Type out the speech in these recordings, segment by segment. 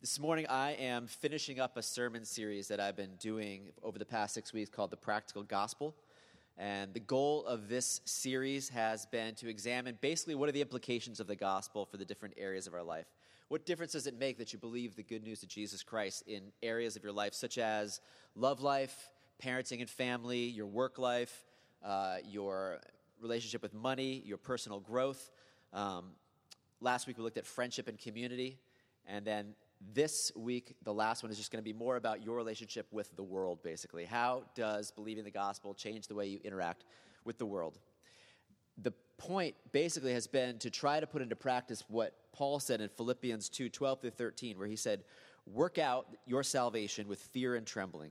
This morning, I am finishing up a sermon series that I've been doing over the past six weeks called The Practical Gospel. And the goal of this series has been to examine basically what are the implications of the gospel for the different areas of our life. What difference does it make that you believe the good news of Jesus Christ in areas of your life, such as love life, parenting and family, your work life, uh, your relationship with money, your personal growth? Um, last week, we looked at friendship and community. And then this week, the last one is just going to be more about your relationship with the world, basically. How does believing the gospel change the way you interact with the world? The point basically has been to try to put into practice what Paul said in Philippians 2 12 through 13, where he said, Work out your salvation with fear and trembling,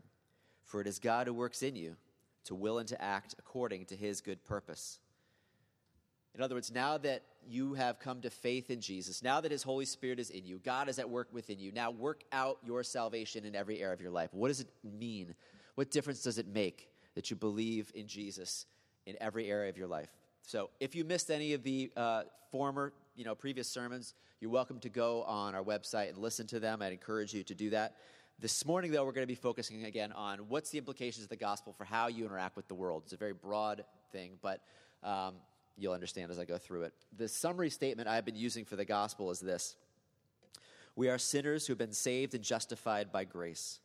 for it is God who works in you to will and to act according to his good purpose. In other words, now that you have come to faith in Jesus, now that His Holy Spirit is in you, God is at work within you. Now work out your salvation in every area of your life. What does it mean? What difference does it make that you believe in Jesus in every area of your life? So, if you missed any of the uh, former, you know, previous sermons, you're welcome to go on our website and listen to them. I'd encourage you to do that. This morning, though, we're going to be focusing again on what's the implications of the gospel for how you interact with the world. It's a very broad thing, but um, you'll understand as I go through it. The summary statement I've been using for the gospel is this We are sinners who have been saved and justified by grace,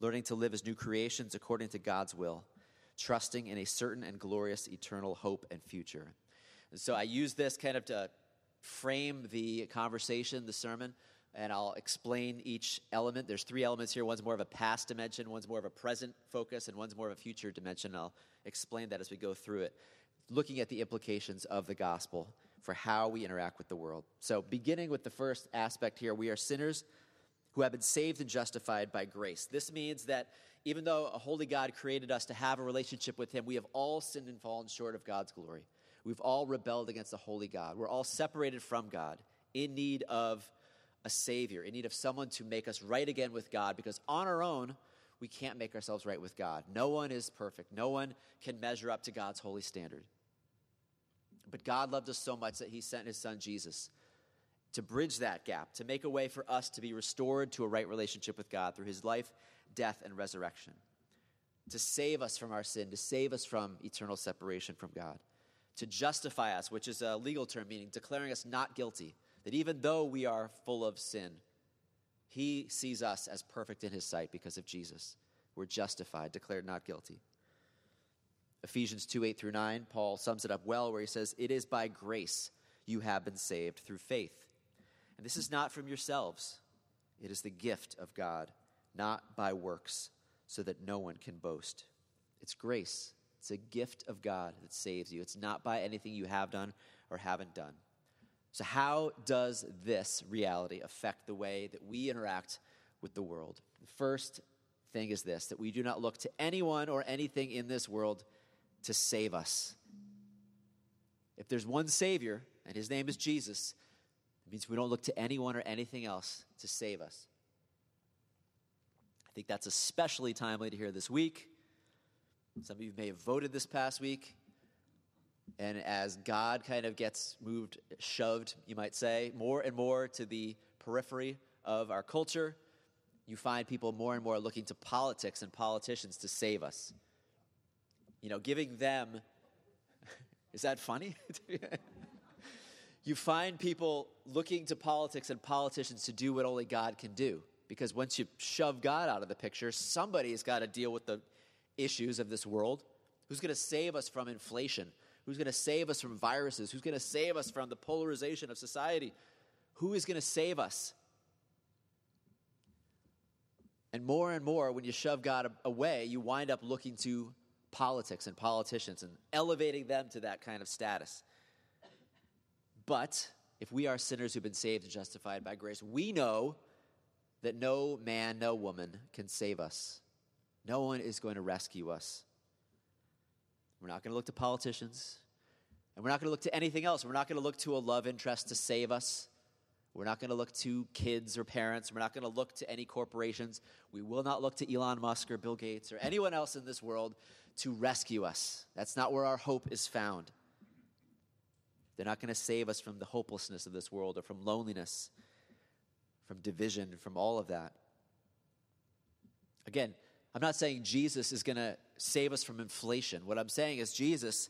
learning to live as new creations according to God's will, trusting in a certain and glorious eternal hope and future. And so I use this kind of to frame the conversation, the sermon, and I'll explain each element. There's three elements here. One's more of a past dimension, one's more of a present focus, and one's more of a future dimension. I'll explain that as we go through it looking at the implications of the gospel for how we interact with the world. So, beginning with the first aspect here, we are sinners who have been saved and justified by grace. This means that even though a holy God created us to have a relationship with Him, we have all sinned and fallen short of God's glory. We've all rebelled against a holy God. We're all separated from God, in need of a Savior, in need of someone to make us right again with God, because on our own, we can't make ourselves right with God. No one is perfect, no one can measure up to God's holy standard. But God loved us so much that He sent His Son Jesus to bridge that gap, to make a way for us to be restored to a right relationship with God through His life, death, and resurrection, to save us from our sin, to save us from eternal separation from God, to justify us, which is a legal term meaning declaring us not guilty, that even though we are full of sin, He sees us as perfect in His sight because of Jesus. We're justified, declared not guilty. Ephesians 2 8 through 9, Paul sums it up well, where he says, It is by grace you have been saved through faith. And this is not from yourselves, it is the gift of God, not by works, so that no one can boast. It's grace, it's a gift of God that saves you. It's not by anything you have done or haven't done. So, how does this reality affect the way that we interact with the world? The first thing is this that we do not look to anyone or anything in this world to save us. If there's one Savior, and his name is Jesus, it means we don't look to anyone or anything else to save us. I think that's especially timely to hear this week. Some of you may have voted this past week. And as God kind of gets moved, shoved, you might say, more and more to the periphery of our culture, you find people more and more looking to politics and politicians to save us you know, giving them, is that funny? you find people looking to politics and politicians to do what only God can do. Because once you shove God out of the picture, somebody's got to deal with the issues of this world. Who's going to save us from inflation? Who's going to save us from viruses? Who's going to save us from the polarization of society? Who is going to save us? And more and more, when you shove God away, you wind up looking to politics and politicians and elevating them to that kind of status. But if we are sinners who've been saved and justified by grace, we know that no man, no woman can save us. No one is going to rescue us. We're not going to look to politicians, and we're not going to look to anything else. We're not going to look to a love interest to save us. We're not going to look to kids or parents. We're not going to look to any corporations. We will not look to Elon Musk or Bill Gates or anyone else in this world to rescue us. That's not where our hope is found. They're not going to save us from the hopelessness of this world or from loneliness. from division, from all of that. Again, I'm not saying Jesus is going to save us from inflation. What I'm saying is Jesus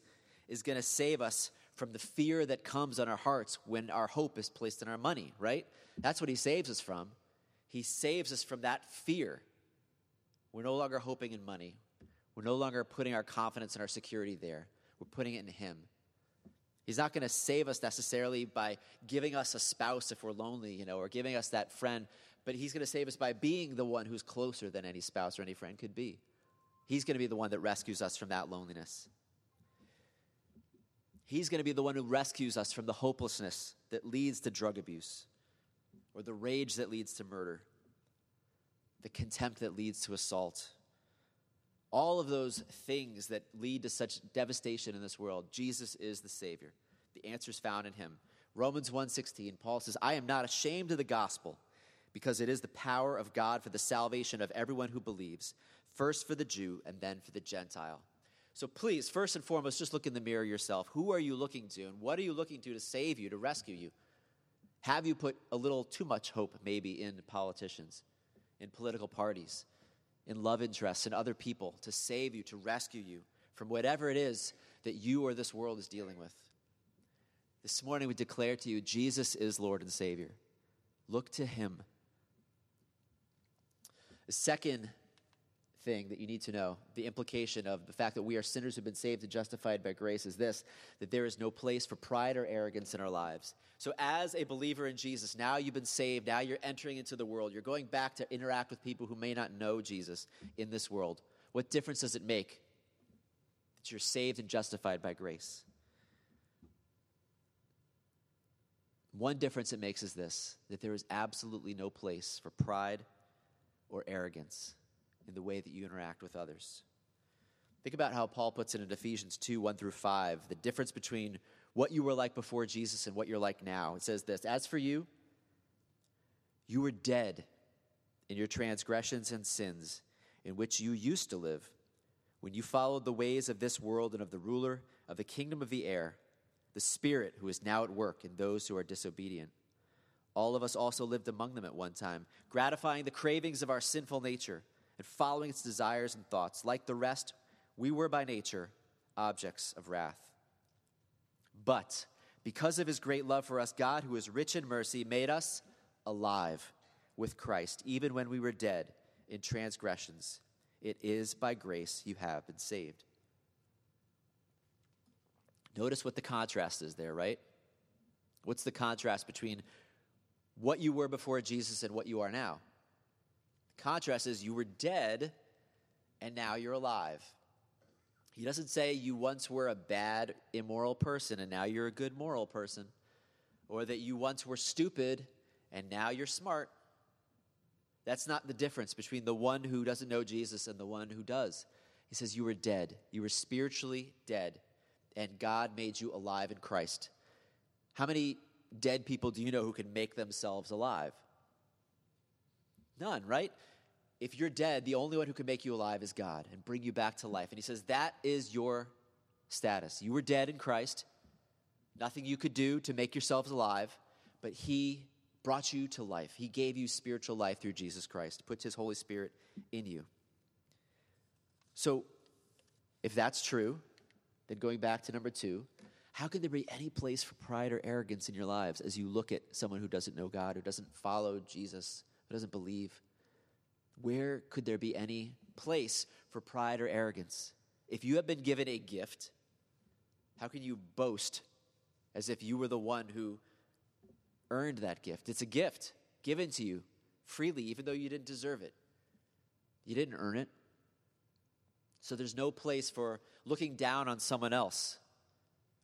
is going to save us from the fear that comes on our hearts when our hope is placed in our money, right? That's what he saves us from. He saves us from that fear. We're no longer hoping in money. We're no longer putting our confidence and our security there. We're putting it in him. He's not going to save us necessarily by giving us a spouse if we're lonely, you know, or giving us that friend, but he's going to save us by being the one who's closer than any spouse or any friend could be. He's going to be the one that rescues us from that loneliness. He's going to be the one who rescues us from the hopelessness that leads to drug abuse, or the rage that leads to murder, the contempt that leads to assault. All of those things that lead to such devastation in this world, Jesus is the Savior. The answer is found in Him. Romans 1:16, Paul says, "I am not ashamed of the gospel, because it is the power of God for the salvation of everyone who believes, first for the Jew and then for the Gentile." So please, first and foremost, just look in the mirror yourself. Who are you looking to, and what are you looking to to save you, to rescue you? Have you put a little too much hope, maybe, in politicians, in political parties, in love interests, in other people to save you, to rescue you from whatever it is that you or this world is dealing with? This morning we declare to you Jesus is Lord and Savior. Look to Him. The second thing that you need to know the implication of the fact that we are sinners who've been saved and justified by grace is this that there is no place for pride or arrogance in our lives. So, as a believer in Jesus, now you've been saved, now you're entering into the world, you're going back to interact with people who may not know Jesus in this world. What difference does it make that you're saved and justified by grace? One difference it makes is this that there is absolutely no place for pride or arrogance in the way that you interact with others. Think about how Paul puts it in Ephesians 2 1 through 5, the difference between what you were like before Jesus and what you're like now. It says this As for you, you were dead in your transgressions and sins in which you used to live when you followed the ways of this world and of the ruler of the kingdom of the air, the Spirit who is now at work in those who are disobedient. All of us also lived among them at one time, gratifying the cravings of our sinful nature and following its desires and thoughts. Like the rest, we were by nature objects of wrath. But because of his great love for us, God, who is rich in mercy, made us alive with Christ, even when we were dead in transgressions. It is by grace you have been saved. Notice what the contrast is there, right? What's the contrast between what you were before Jesus and what you are now? Contrast is you were dead and now you're alive. He doesn't say you once were a bad, immoral person and now you're a good, moral person, or that you once were stupid and now you're smart. That's not the difference between the one who doesn't know Jesus and the one who does. He says you were dead. You were spiritually dead, and God made you alive in Christ. How many dead people do you know who can make themselves alive? None, right? If you're dead, the only one who can make you alive is God and bring you back to life. And he says that is your status. You were dead in Christ, nothing you could do to make yourselves alive, but he brought you to life. He gave you spiritual life through Jesus Christ, puts his Holy Spirit in you. So, if that's true, then going back to number two, how can there be any place for pride or arrogance in your lives as you look at someone who doesn't know God, who doesn't follow Jesus? who doesn't believe, where could there be any place for pride or arrogance? If you have been given a gift, how can you boast as if you were the one who earned that gift? It's a gift given to you freely, even though you didn't deserve it. You didn't earn it. So there's no place for looking down on someone else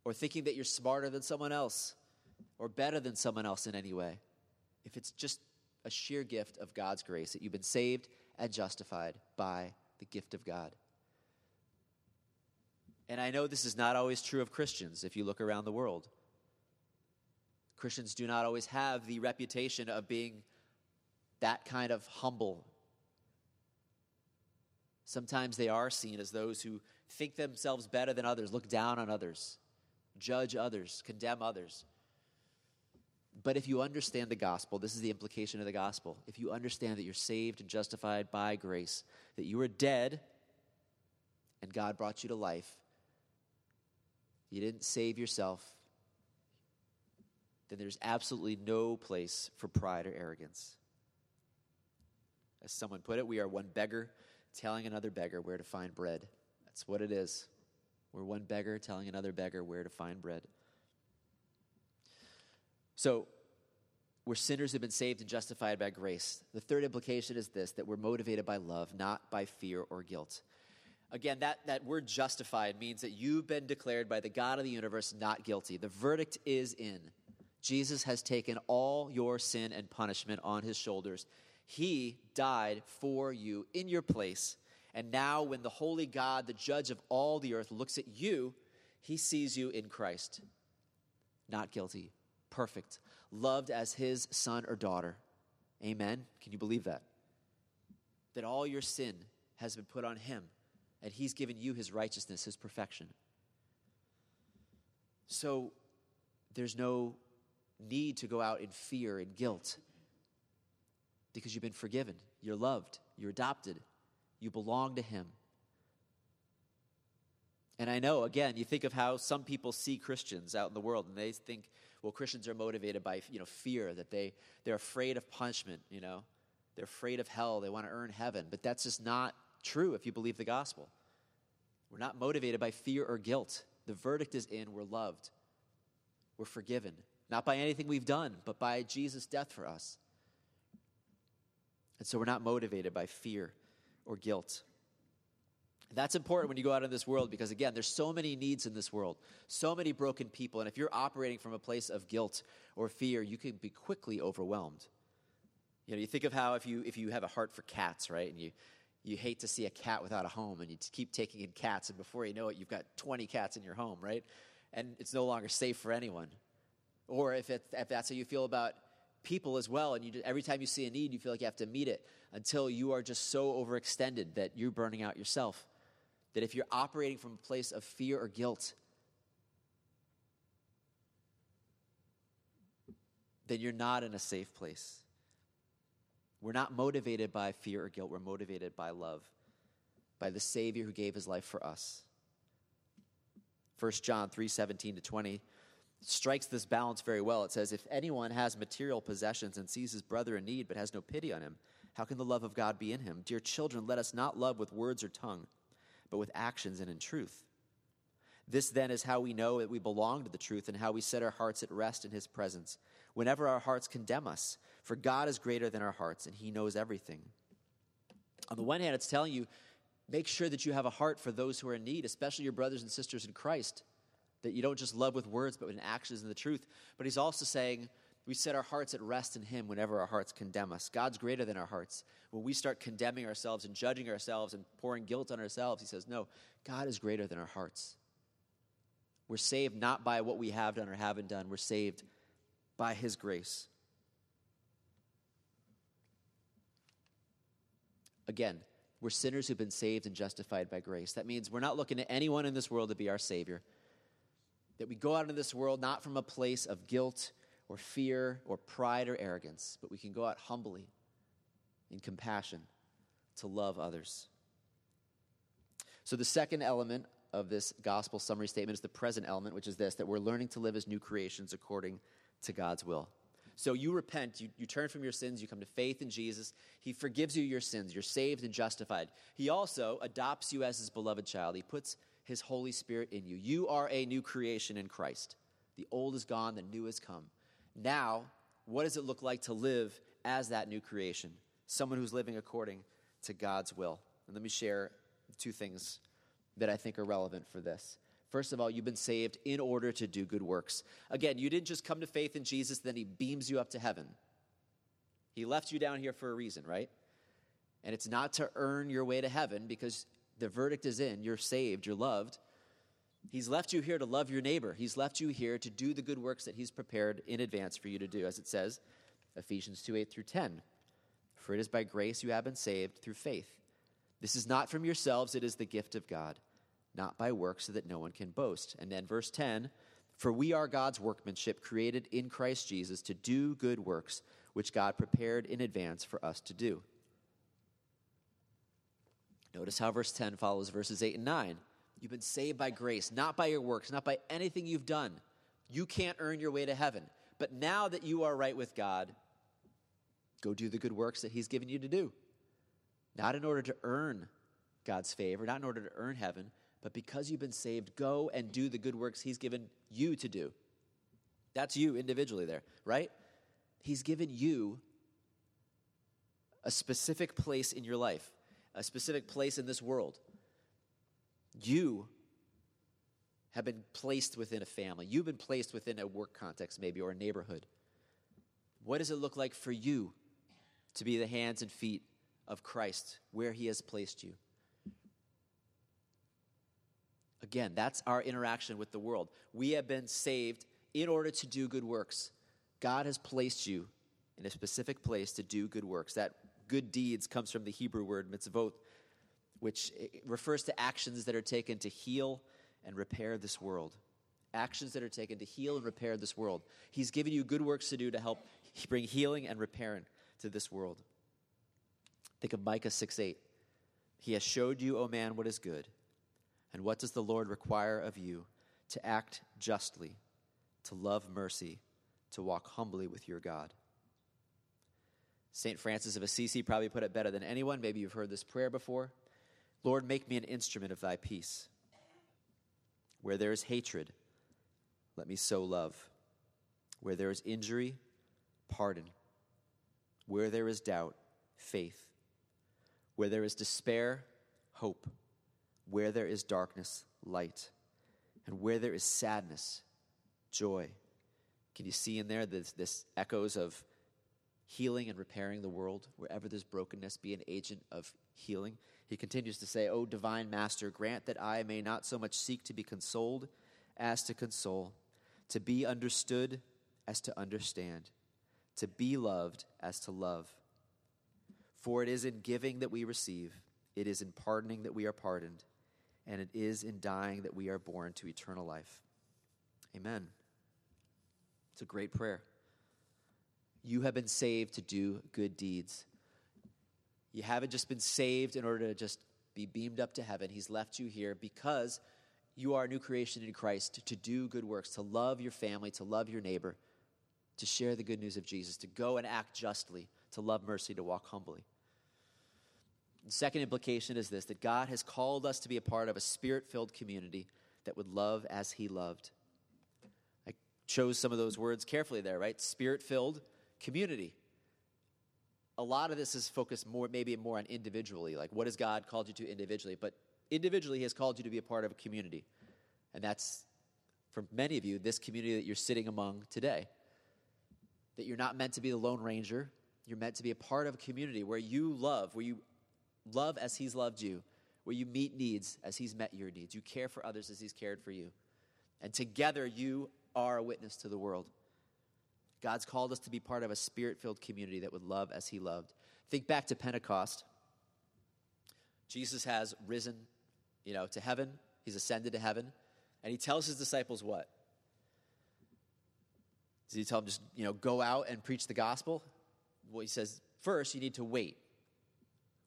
or thinking that you're smarter than someone else or better than someone else in any way. If it's just a sheer gift of God's grace, that you've been saved and justified by the gift of God. And I know this is not always true of Christians if you look around the world. Christians do not always have the reputation of being that kind of humble. Sometimes they are seen as those who think themselves better than others, look down on others, judge others, condemn others. But if you understand the gospel, this is the implication of the gospel. If you understand that you're saved and justified by grace, that you were dead and God brought you to life, you didn't save yourself, then there's absolutely no place for pride or arrogance. As someone put it, we are one beggar telling another beggar where to find bread. That's what it is. We're one beggar telling another beggar where to find bread. So, we're sinners who've been saved and justified by grace. The third implication is this that we're motivated by love, not by fear or guilt. Again, that, that word justified means that you've been declared by the God of the universe not guilty. The verdict is in. Jesus has taken all your sin and punishment on his shoulders. He died for you in your place. And now, when the holy God, the judge of all the earth, looks at you, he sees you in Christ. Not guilty, perfect, loved as his son or daughter. Amen. Can you believe that? That all your sin has been put on him, and he's given you his righteousness, his perfection. So there's no need to go out in fear and guilt because you've been forgiven, you're loved, you're adopted, you belong to him. And I know, again, you think of how some people see Christians out in the world and they think, well, Christians are motivated by, you know, fear, that they, they're afraid of punishment, you know. They're afraid of hell, they want to earn heaven. But that's just not true if you believe the gospel. We're not motivated by fear or guilt. The verdict is in, we're loved. We're forgiven. Not by anything we've done, but by Jesus' death for us. And so we're not motivated by fear or guilt. That's important when you go out in this world because, again, there's so many needs in this world, so many broken people. And if you're operating from a place of guilt or fear, you can be quickly overwhelmed. You know, you think of how if you, if you have a heart for cats, right, and you, you hate to see a cat without a home, and you keep taking in cats, and before you know it, you've got 20 cats in your home, right? And it's no longer safe for anyone. Or if, it, if that's how you feel about people as well, and you, every time you see a need, you feel like you have to meet it until you are just so overextended that you're burning out yourself. That if you're operating from a place of fear or guilt, then you're not in a safe place. We're not motivated by fear or guilt, we're motivated by love, by the Savior who gave his life for us. 1 John 3 17 to 20 strikes this balance very well. It says, If anyone has material possessions and sees his brother in need but has no pity on him, how can the love of God be in him? Dear children, let us not love with words or tongue, but with actions and in truth. This then is how we know that we belong to the truth and how we set our hearts at rest in his presence whenever our hearts condemn us. For God is greater than our hearts and he knows everything. On the one hand, it's telling you, make sure that you have a heart for those who are in need, especially your brothers and sisters in Christ that you don't just love with words, but with actions and the truth. But he's also saying we set our hearts at rest in him whenever our hearts condemn us. God's greater than our hearts. When we start condemning ourselves and judging ourselves and pouring guilt on ourselves, he says, no, God is greater than our hearts. We're saved not by what we have done or haven't done, we're saved by his grace. Again, we're sinners who've been saved and justified by grace. That means we're not looking to anyone in this world to be our Savior that we go out into this world not from a place of guilt or fear or pride or arrogance, but we can go out humbly in compassion to love others. So, the second element of this gospel summary statement is the present element, which is this that we're learning to live as new creations according to God's will. So, you repent, you, you turn from your sins, you come to faith in Jesus. He forgives you your sins, you're saved and justified. He also adopts you as his beloved child. He puts his Holy Spirit in you. You are a new creation in Christ. The old is gone, the new has come. Now, what does it look like to live as that new creation? Someone who's living according to God's will. And let me share two things that I think are relevant for this. First of all, you've been saved in order to do good works. Again, you didn't just come to faith in Jesus, then he beams you up to heaven. He left you down here for a reason, right? And it's not to earn your way to heaven because the verdict is in. You're saved, you're loved. He's left you here to love your neighbor. He's left you here to do the good works that He's prepared in advance for you to do, as it says, Ephesians 2 8 through 10. For it is by grace you have been saved through faith. This is not from yourselves, it is the gift of God, not by works, so that no one can boast. And then verse 10 For we are God's workmanship, created in Christ Jesus to do good works, which God prepared in advance for us to do. Notice how verse 10 follows verses 8 and 9. You've been saved by grace, not by your works, not by anything you've done. You can't earn your way to heaven. But now that you are right with God, go do the good works that He's given you to do. Not in order to earn God's favor, not in order to earn heaven, but because you've been saved, go and do the good works He's given you to do. That's you individually there, right? He's given you a specific place in your life, a specific place in this world. You have been placed within a family. You've been placed within a work context, maybe, or a neighborhood. What does it look like for you to be the hands and feet of Christ where He has placed you? Again, that's our interaction with the world. We have been saved in order to do good works. God has placed you in a specific place to do good works. That good deeds comes from the Hebrew word mitzvot, which eh, refers to actions that are taken to heal and repair this world. Actions that are taken to heal and repair this world. He's given you good works to do to help bring healing and repair to this world. Think of Micah 6 8. He has showed you, O man, what is good. And what does the Lord require of you? To act justly, to love mercy, to walk humbly with your God. St. Francis of Assisi probably put it better than anyone. Maybe you've heard this prayer before. Lord, make me an instrument of thy peace. Where there is hatred, let me sow love. Where there is injury, pardon. Where there is doubt, faith. Where there is despair, hope. Where there is darkness, light. And where there is sadness, joy. Can you see in there this, this echoes of healing and repairing the world? Wherever there's brokenness, be an agent of healing. He continues to say, O divine master, grant that I may not so much seek to be consoled as to console, to be understood as to understand, to be loved as to love. For it is in giving that we receive, it is in pardoning that we are pardoned and it is in dying that we are born to eternal life. Amen. It's a great prayer. You have been saved to do good deeds. You haven't just been saved in order to just be beamed up to heaven. He's left you here because you are a new creation in Christ to do good works, to love your family, to love your neighbor, to share the good news of Jesus, to go and act justly, to love mercy, to walk humbly. The second implication is this that God has called us to be a part of a spirit filled community that would love as He loved. I chose some of those words carefully there, right? Spirit filled community. A lot of this is focused more, maybe more on individually, like what has God called you to individually? But individually, He has called you to be a part of a community. And that's, for many of you, this community that you're sitting among today. That you're not meant to be the Lone Ranger. You're meant to be a part of a community where you love, where you love as He's loved you, where you meet needs as He's met your needs. You care for others as He's cared for you. And together, you are a witness to the world. God's called us to be part of a spirit filled community that would love as He loved. Think back to Pentecost. Jesus has risen, you know, to heaven. He's ascended to heaven. And he tells his disciples what? Does he tell them just, you know, go out and preach the gospel? Well, he says, first, you need to wait.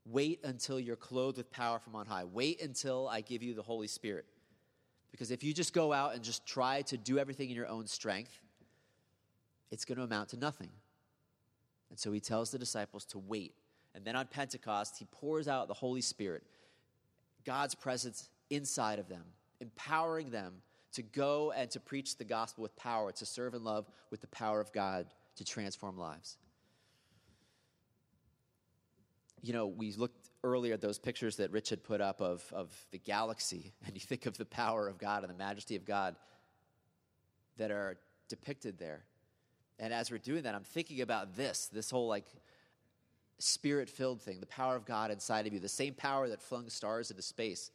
Wait until you're clothed with power from on high. Wait until I give you the Holy Spirit. Because if you just go out and just try to do everything in your own strength, it's going to amount to nothing. And so he tells the disciples to wait. And then on Pentecost, he pours out the Holy Spirit, God's presence inside of them, empowering them to go and to preach the gospel with power, to serve and love with the power of God to transform lives you know, we looked earlier at those pictures that Rich had put up of, of the galaxy, and you think of the power of God and the majesty of God that are depicted there. And as we're doing that, I'm thinking about this this whole like spirit filled thing, the power of God inside of you, the same power that flung stars into space,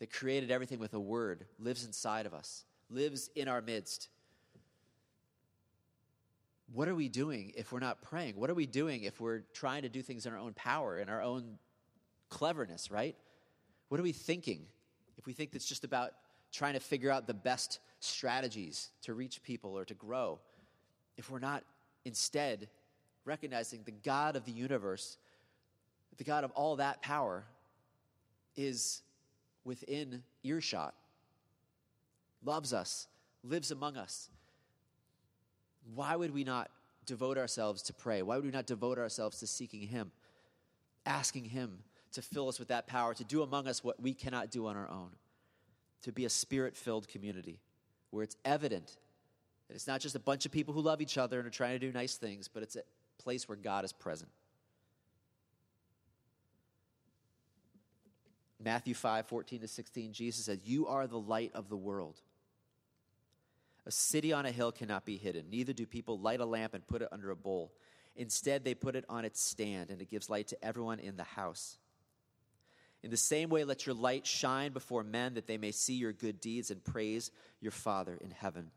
that created everything with a word, lives inside of us, lives in our midst what are we doing if we're not praying? What are we doing if we're trying to do things in our own power, in our own cleverness, right? What are we thinking if we think it's just about trying to figure out the best strategies to reach people or to grow, if we're not instead recognizing the God of the universe, the God of all that power, is within earshot, loves us, lives among us, why would we not devote ourselves to pray? Why would we not devote ourselves to seeking Him, asking Him to fill us with that power, to do among us what we cannot do on our own, to be a spirit filled community where it's evident that it's not just a bunch of people who love each other and are trying to do nice things, but it's a place where God is present. Matthew 5 14 to 16, Jesus said, You are the light of the world. A city on a hill cannot be hidden. Neither do people light a lamp and put it under a bowl. Instead, they put it on its stand, and it gives light to everyone in the house. In the same way, let your light shine before men that they may see your good deeds and praise your Father in heaven.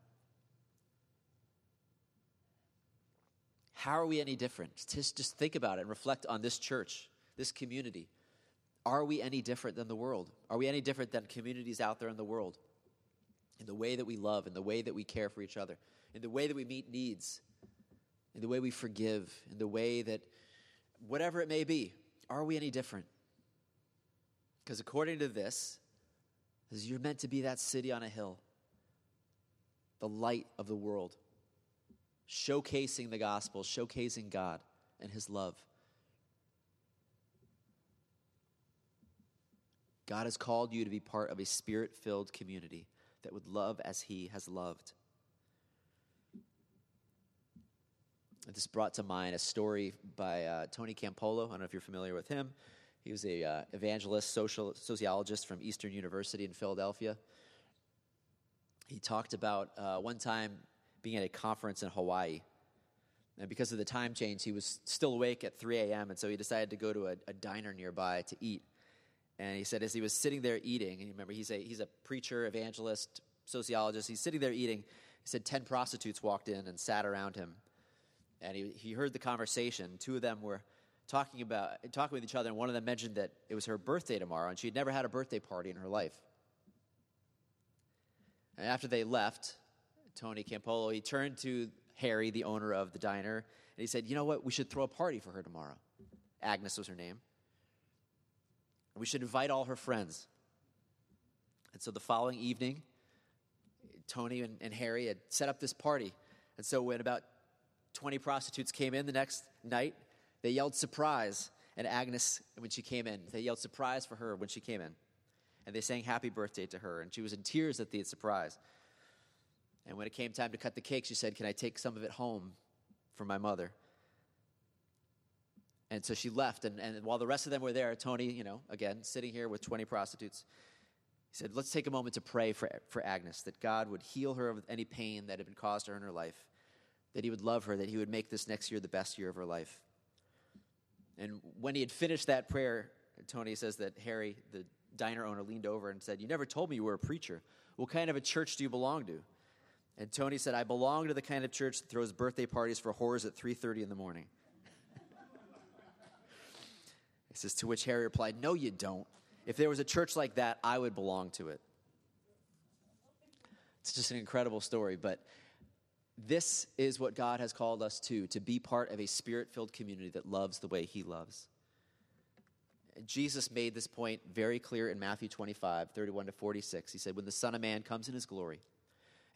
How are we any different? Just, just think about it and reflect on this church, this community. Are we any different than the world? Are we any different than communities out there in the world? in the way that we love, in the way that we care for each other, in the way that we meet needs, in the way we forgive, in the way that, whatever it may be, are we any different? Because according to this, you're meant to be that city on a hill, the light of the world, showcasing the gospel, showcasing God and His love. God has called you to be part of a spirit filled community that would love as he has loved. This brought to mind a story by uh, Tony Campolo. I don't know if you're familiar with him. He was a uh, evangelist, social sociologist from Eastern University in Philadelphia. He talked about uh, one time being at a conference in Hawaii. And because of the time change, he was still awake at 3 a.m., and so he decided to go to a, a diner nearby to eat. And he said, as he was sitting there eating, and remember, he's a, he's a preacher, evangelist, sociologist. He's sitting there eating. He said 10 prostitutes walked in and sat around him. And he, he heard the conversation. Two of them were talking, about, talking with each other, and one of them mentioned that it was her birthday tomorrow, and she had never had a birthday party in her life. And after they left, Tony Campolo, he turned to Harry, the owner of the diner, and he said, You know what? We should throw a party for her tomorrow. Agnes was her name. We should invite all her friends. And so the following evening, Tony and, and Harry had set up this party. And so when about 20 prostitutes came in the next night, they yelled surprise. And Agnes, when she came in, they yelled surprise for her when she came in. And they sang happy birthday to her. And she was in tears at the surprise. And when it came time to cut the cake, she said, Can I take some of it home for my mother? And so she left, and, and while the rest of them were there, Tony, you know, again, sitting here with 20 prostitutes, he said, Let's take a moment to pray for, for Agnes, that God would heal her of any pain that had been caused her in her life, that He would love her, that He would make this next year the best year of her life. And when he had finished that prayer, Tony says that Harry, the diner owner, leaned over and said, You never told me you were a preacher. What kind of a church do you belong to? And Tony said, I belong to the kind of church that throws birthday parties for whores at 3.30 in the morning. He says, to which Harry replied, No, you don't. If there was a church like that, I would belong to it. It's just an incredible story, but this is what God has called us to to be part of a spirit filled community that loves the way He loves. Jesus made this point very clear in Matthew 25, 31 to 46. He said, When the Son of Man comes in His glory,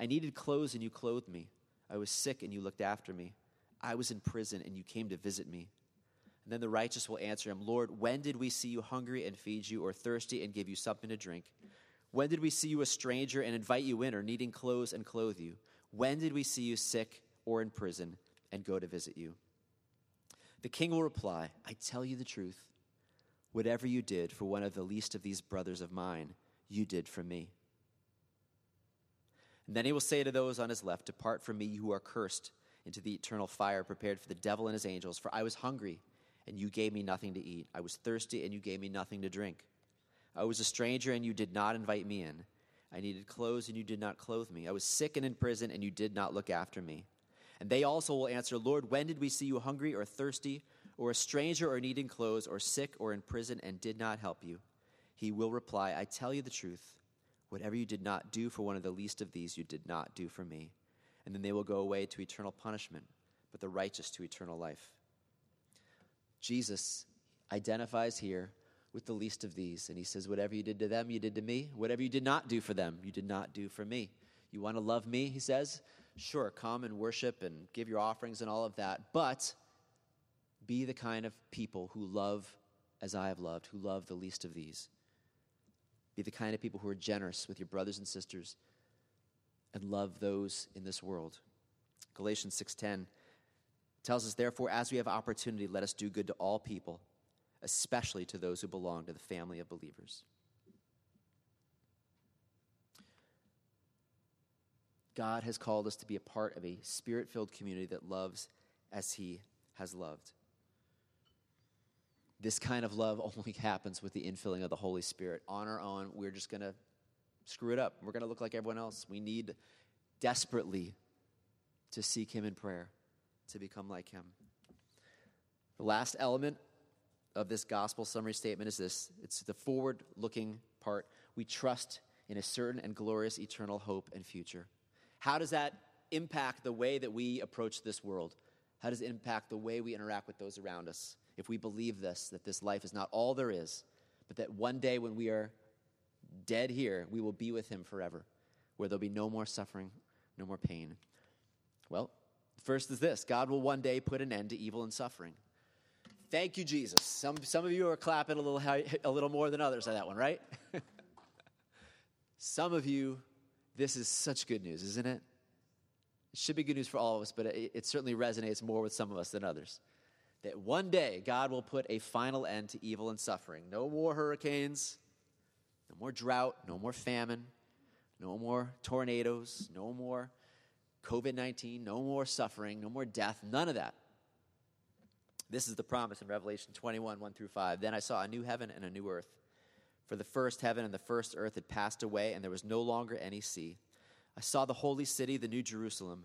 I needed clothes, and you clothed me. I was sick, and you looked after me. I was in prison and you came to visit me. And then the righteous will answer him, Lord, when did we see you hungry and feed you, or thirsty and give you something to drink? When did we see you a stranger and invite you in, or needing clothes and clothe you? When did we see you sick or in prison and go to visit you? The king will reply, I tell you the truth. Whatever you did for one of the least of these brothers of mine, you did for me. And then he will say to those on his left, Depart from me, you who are cursed, into the eternal fire prepared for the devil and his angels. For I was hungry, and you gave me nothing to eat. I was thirsty, and you gave me nothing to drink. I was a stranger, and you did not invite me in. I needed clothes, and you did not clothe me. I was sick and in prison, and you did not look after me. And they also will answer, Lord, when did we see you hungry or thirsty, or a stranger or needing clothes, or sick or in prison, and did not help you? He will reply, I tell you the truth. Whatever you did not do for one of the least of these, you did not do for me. And then they will go away to eternal punishment, but the righteous to eternal life. Jesus identifies here with the least of these, and he says, Whatever you did to them, you did to me. Whatever you did not do for them, you did not do for me. You want to love me, he says? Sure, come and worship and give your offerings and all of that, but be the kind of people who love as I have loved, who love the least of these. Be the kind of people who are generous with your brothers and sisters and love those in this world. Galatians 6:10 tells us therefore as we have opportunity let us do good to all people, especially to those who belong to the family of believers. God has called us to be a part of a spirit-filled community that loves as he has loved. This kind of love only happens with the infilling of the Holy Spirit. On our own, we're just going to screw it up. We're going to look like everyone else. We need desperately to seek Him in prayer, to become like Him. The last element of this gospel summary statement is this it's the forward looking part. We trust in a certain and glorious eternal hope and future. How does that impact the way that we approach this world? How does it impact the way we interact with those around us? If we believe this, that this life is not all there is, but that one day when we are dead here, we will be with him forever, where there'll be no more suffering, no more pain. Well, first is this God will one day put an end to evil and suffering. Thank you, Jesus. Some, some of you are clapping a little, a little more than others on that one, right? some of you, this is such good news, isn't it? It should be good news for all of us, but it, it certainly resonates more with some of us than others that one day God will put a final end to evil and suffering. No more hurricanes, no more drought, no more famine, no more tornadoes, no more COVID 19, no more suffering, no more death, none of that. This is the promise in Revelation 21 1 through 5. Then I saw a new heaven and a new earth. For the first heaven and the first earth had passed away, and there was no longer any sea. I saw the holy city, the new Jerusalem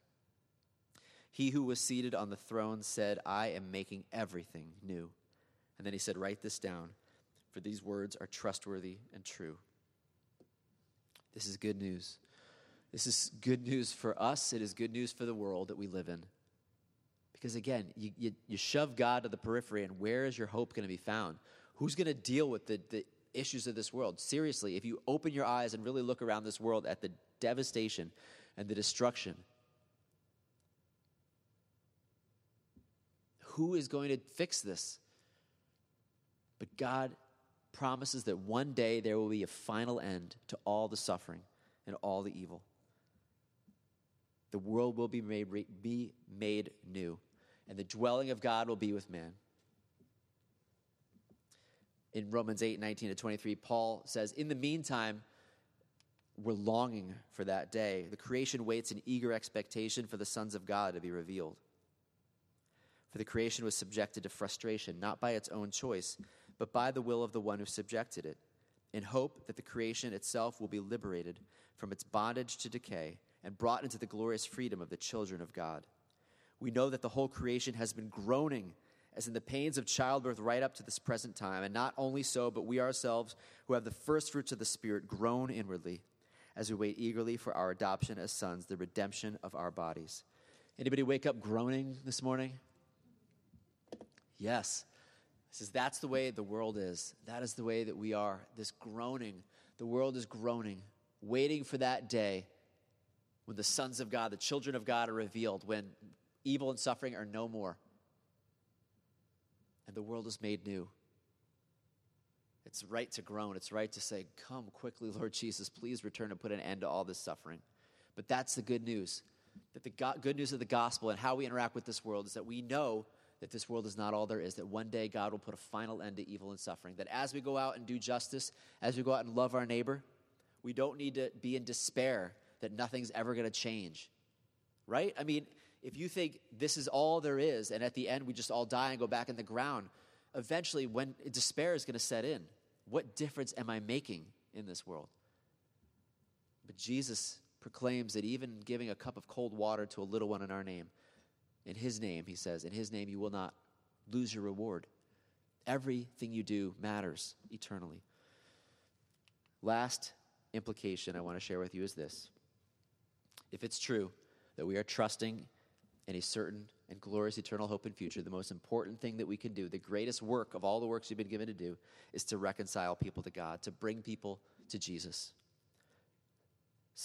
He who was seated on the throne said, I am making everything new. And then he said, Write this down, for these words are trustworthy and true. This is good news. This is good news for us. It is good news for the world that we live in. Because again, you, you, you shove God to the periphery, and where is your hope going to be found? Who's going to deal with the, the issues of this world? Seriously, if you open your eyes and really look around this world at the devastation and the destruction, who is going to fix this? But God promises that one day there will be a final end to all the suffering and all the evil. The world will be made, be made new, and the dwelling of God will be with man. In Romans 8 19 to 23, Paul says, In the meantime, we're longing for that day. The creation waits in eager expectation for the sons of God to be revealed. For the creation was subjected to frustration, not by its own choice, but by the will of the one who subjected it, in hope that the creation itself will be liberated from its bondage to decay and brought into the glorious freedom of the children of God. We know that the whole creation has been groaning as in the pains of childbirth right up to this present time. And not only so, but we ourselves, who have the first fruits of the Spirit, groan inwardly as we wait eagerly for our adoption as sons, the redemption of our bodies. Anybody wake up groaning this morning? Yes. He says, That's the way the world is. That is the way that we are. This groaning. The world is groaning, waiting for that day when the sons of God, the children of God, are revealed, when evil and suffering are no more, and the world is made new. It's right to groan. It's right to say, Come quickly, Lord Jesus. Please return and put an end to all this suffering. But that's the good news. That the go- good news of the gospel and how we interact with this world is that we know that this world is not all there is, that one day God will put a final end to evil and suffering. That as we go out and do justice, as we go out and love our neighbor, we don't need to be in despair that nothing's ever going to change. Right? I mean, if you think this is all there is, and at the end we just all die and go back in the ground, eventually, when despair is going to set in, what difference am I making in this world? But Jesus proclaims that even giving a cup of cold water to a little one in our name, in his name, he says, in his name you will not lose your reward. Everything you do matters eternally. Last implication I want to share with you is this. If it's true that we are trusting in a certain and glorious eternal hope and future, the most important thing that we can do, the greatest work of all the works you've been given to do, is to reconcile people to God, to bring people to Jesus.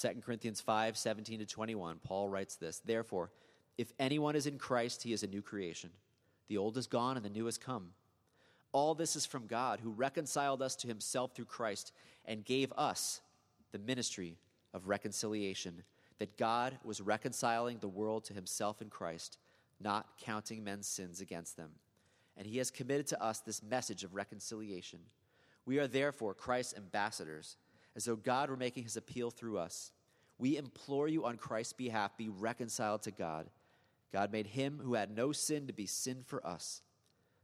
2 Corinthians 5 17 to 21, Paul writes this Therefore, if anyone is in Christ, he is a new creation. The old is gone and the new has come. All this is from God, who reconciled us to himself through Christ and gave us the ministry of reconciliation. That God was reconciling the world to himself in Christ, not counting men's sins against them. And he has committed to us this message of reconciliation. We are therefore Christ's ambassadors, as though God were making his appeal through us. We implore you on Christ's behalf, be reconciled to God. God made him who had no sin to be sin for us,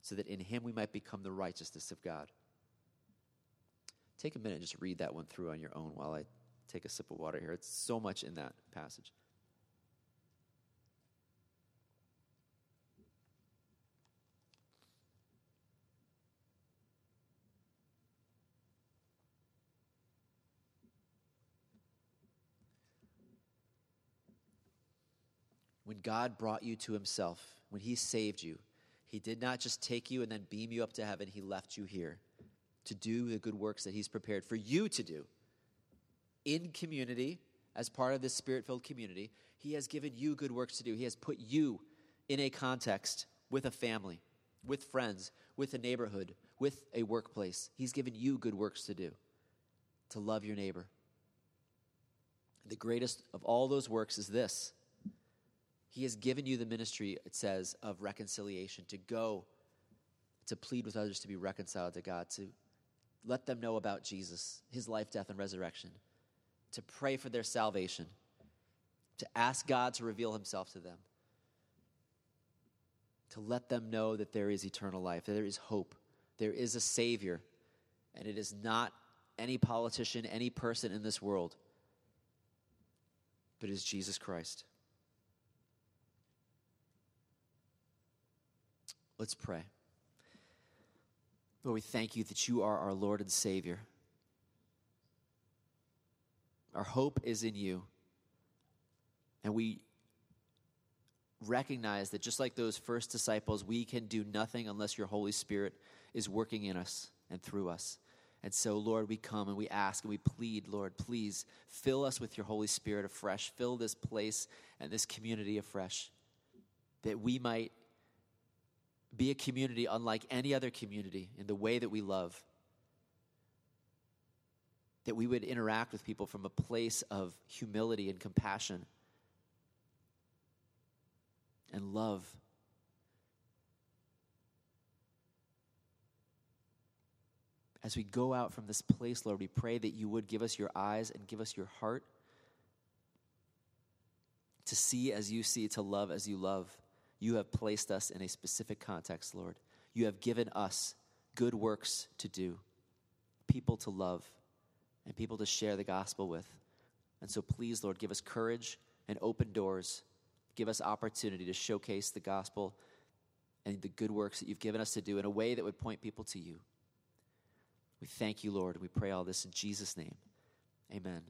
so that in him we might become the righteousness of God. Take a minute and just read that one through on your own while I take a sip of water here. It's so much in that passage. God brought you to himself, when he saved you, he did not just take you and then beam you up to heaven, he left you here to do the good works that he's prepared for you to do. In community, as part of this spirit filled community, he has given you good works to do. He has put you in a context with a family, with friends, with a neighborhood, with a workplace. He's given you good works to do, to love your neighbor. The greatest of all those works is this he has given you the ministry, it says, of reconciliation, to go, to plead with others to be reconciled to God, to let them know about Jesus, his life, death, and resurrection, to pray for their salvation, to ask God to reveal himself to them, to let them know that there is eternal life, there is hope, there is a Savior, and it is not any politician, any person in this world, but is Jesus Christ. Let's pray. Lord, we thank you that you are our Lord and Savior. Our hope is in you. And we recognize that just like those first disciples, we can do nothing unless your Holy Spirit is working in us and through us. And so, Lord, we come and we ask and we plead, Lord, please fill us with your Holy Spirit afresh. Fill this place and this community afresh that we might be a community unlike any other community in the way that we love. That we would interact with people from a place of humility and compassion and love. As we go out from this place, Lord, we pray that you would give us your eyes and give us your heart to see as you see, to love as you love you have placed us in a specific context, Lord. You have given us good works to do, people to love, and people to share the gospel with. And so, please, Lord, give us courage and open doors. Give us opportunity to showcase the gospel and the good works that you've given us to do in a way that would point people to you. We thank you, Lord. We pray all this in Jesus' name. Amen.